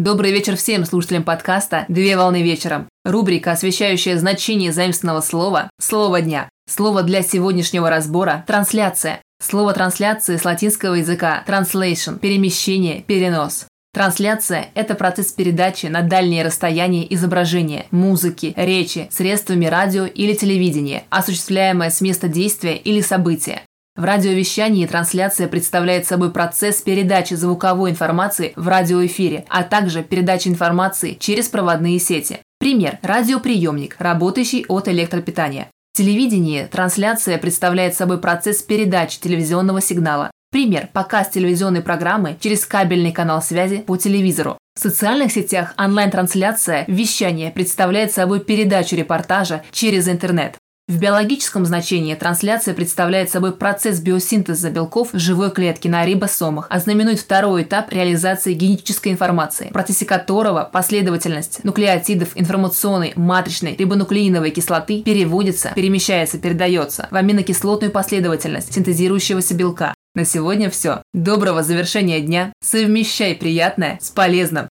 Добрый вечер всем слушателям подкаста «Две волны вечером». Рубрика, освещающая значение заимственного слова «Слово дня». Слово для сегодняшнего разбора – трансляция. Слово трансляции с латинского языка translation – перемещение, перенос. Трансляция – это процесс передачи на дальние расстояния изображения, музыки, речи, средствами радио или телевидения, осуществляемое с места действия или события. В радиовещании трансляция представляет собой процесс передачи звуковой информации в радиоэфире, а также передачи информации через проводные сети. Пример – радиоприемник, работающий от электропитания. Телевидении трансляция представляет собой процесс передачи телевизионного сигнала. Пример – показ телевизионной программы через кабельный канал связи по телевизору. В социальных сетях онлайн-трансляция вещания представляет собой передачу репортажа через интернет. В биологическом значении трансляция представляет собой процесс биосинтеза белков живой клетке на рибосомах, а знаменует второй этап реализации генетической информации, в процессе которого последовательность нуклеотидов информационной, матричной, рибонуклеиновой кислоты переводится, перемещается, передается в аминокислотную последовательность синтезирующегося белка. На сегодня все. Доброго завершения дня. Совмещай приятное с полезным.